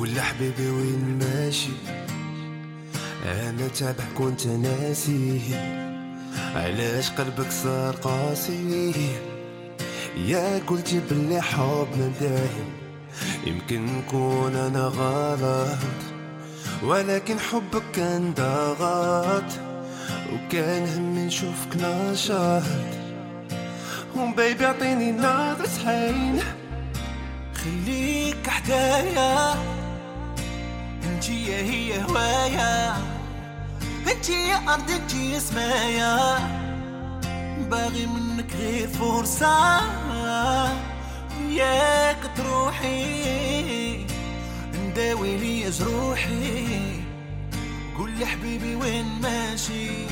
قول حبيبي وين ماشي؟ أنا تابعك وانت ناسي علاش قلبك صار قاسي؟ يا قلتي باللي حبنا دايم يمكن نكون أنا غلط ولكن حبك كان ضغط وكان هم نشوفك نشاط. وبيبي اعطيني نظرة عين خليك حدايا. هي هوايا انتي يا أرض انتي يا سمايا باغي منك غير فرصة. ياك تروحي نداوي لي جروحي. قول لي حبيبي وين ماشي؟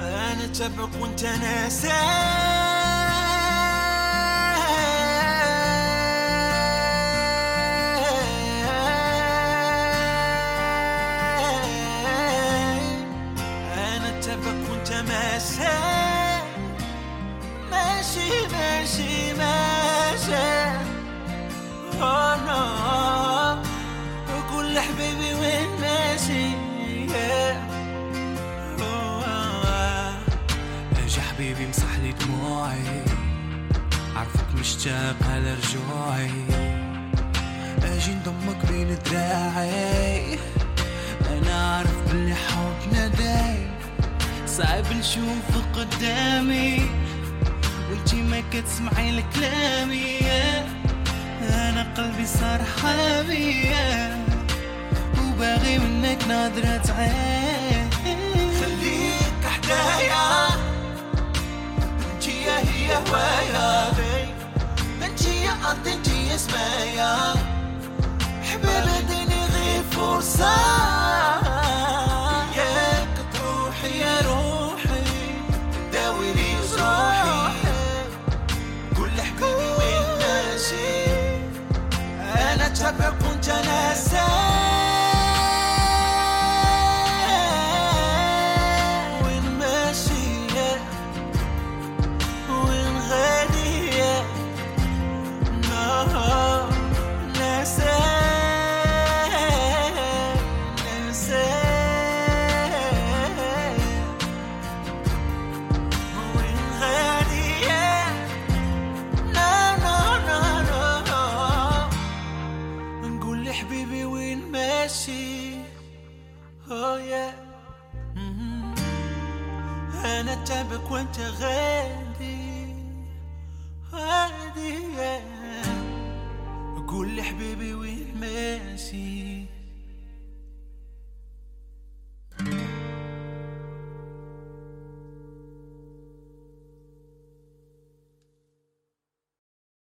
أنا تبعك وانت ناسي. وانت ماشي ماشي ماشي oh no لي حبيبي وين ماشي yeah. oh, أجي حبيبي مسح دموعي عرفك مشتاق على رجوعي أجي نضمك بين دراعي أنا عارف باللي حبنا صعب نشوف قدامي وانتي ما كتسمعي لكلامي. أنا قلبي صار حامي وباغي منك نظرة عين خليك حدايا انتي هي هوايا انتي يا ارض انتي يا سمايا أنا تبعك وانت ماشي. Oh yeah. مهم. أنا تابك وأنت غادي غادي قول لي حبيبي وين ماشي.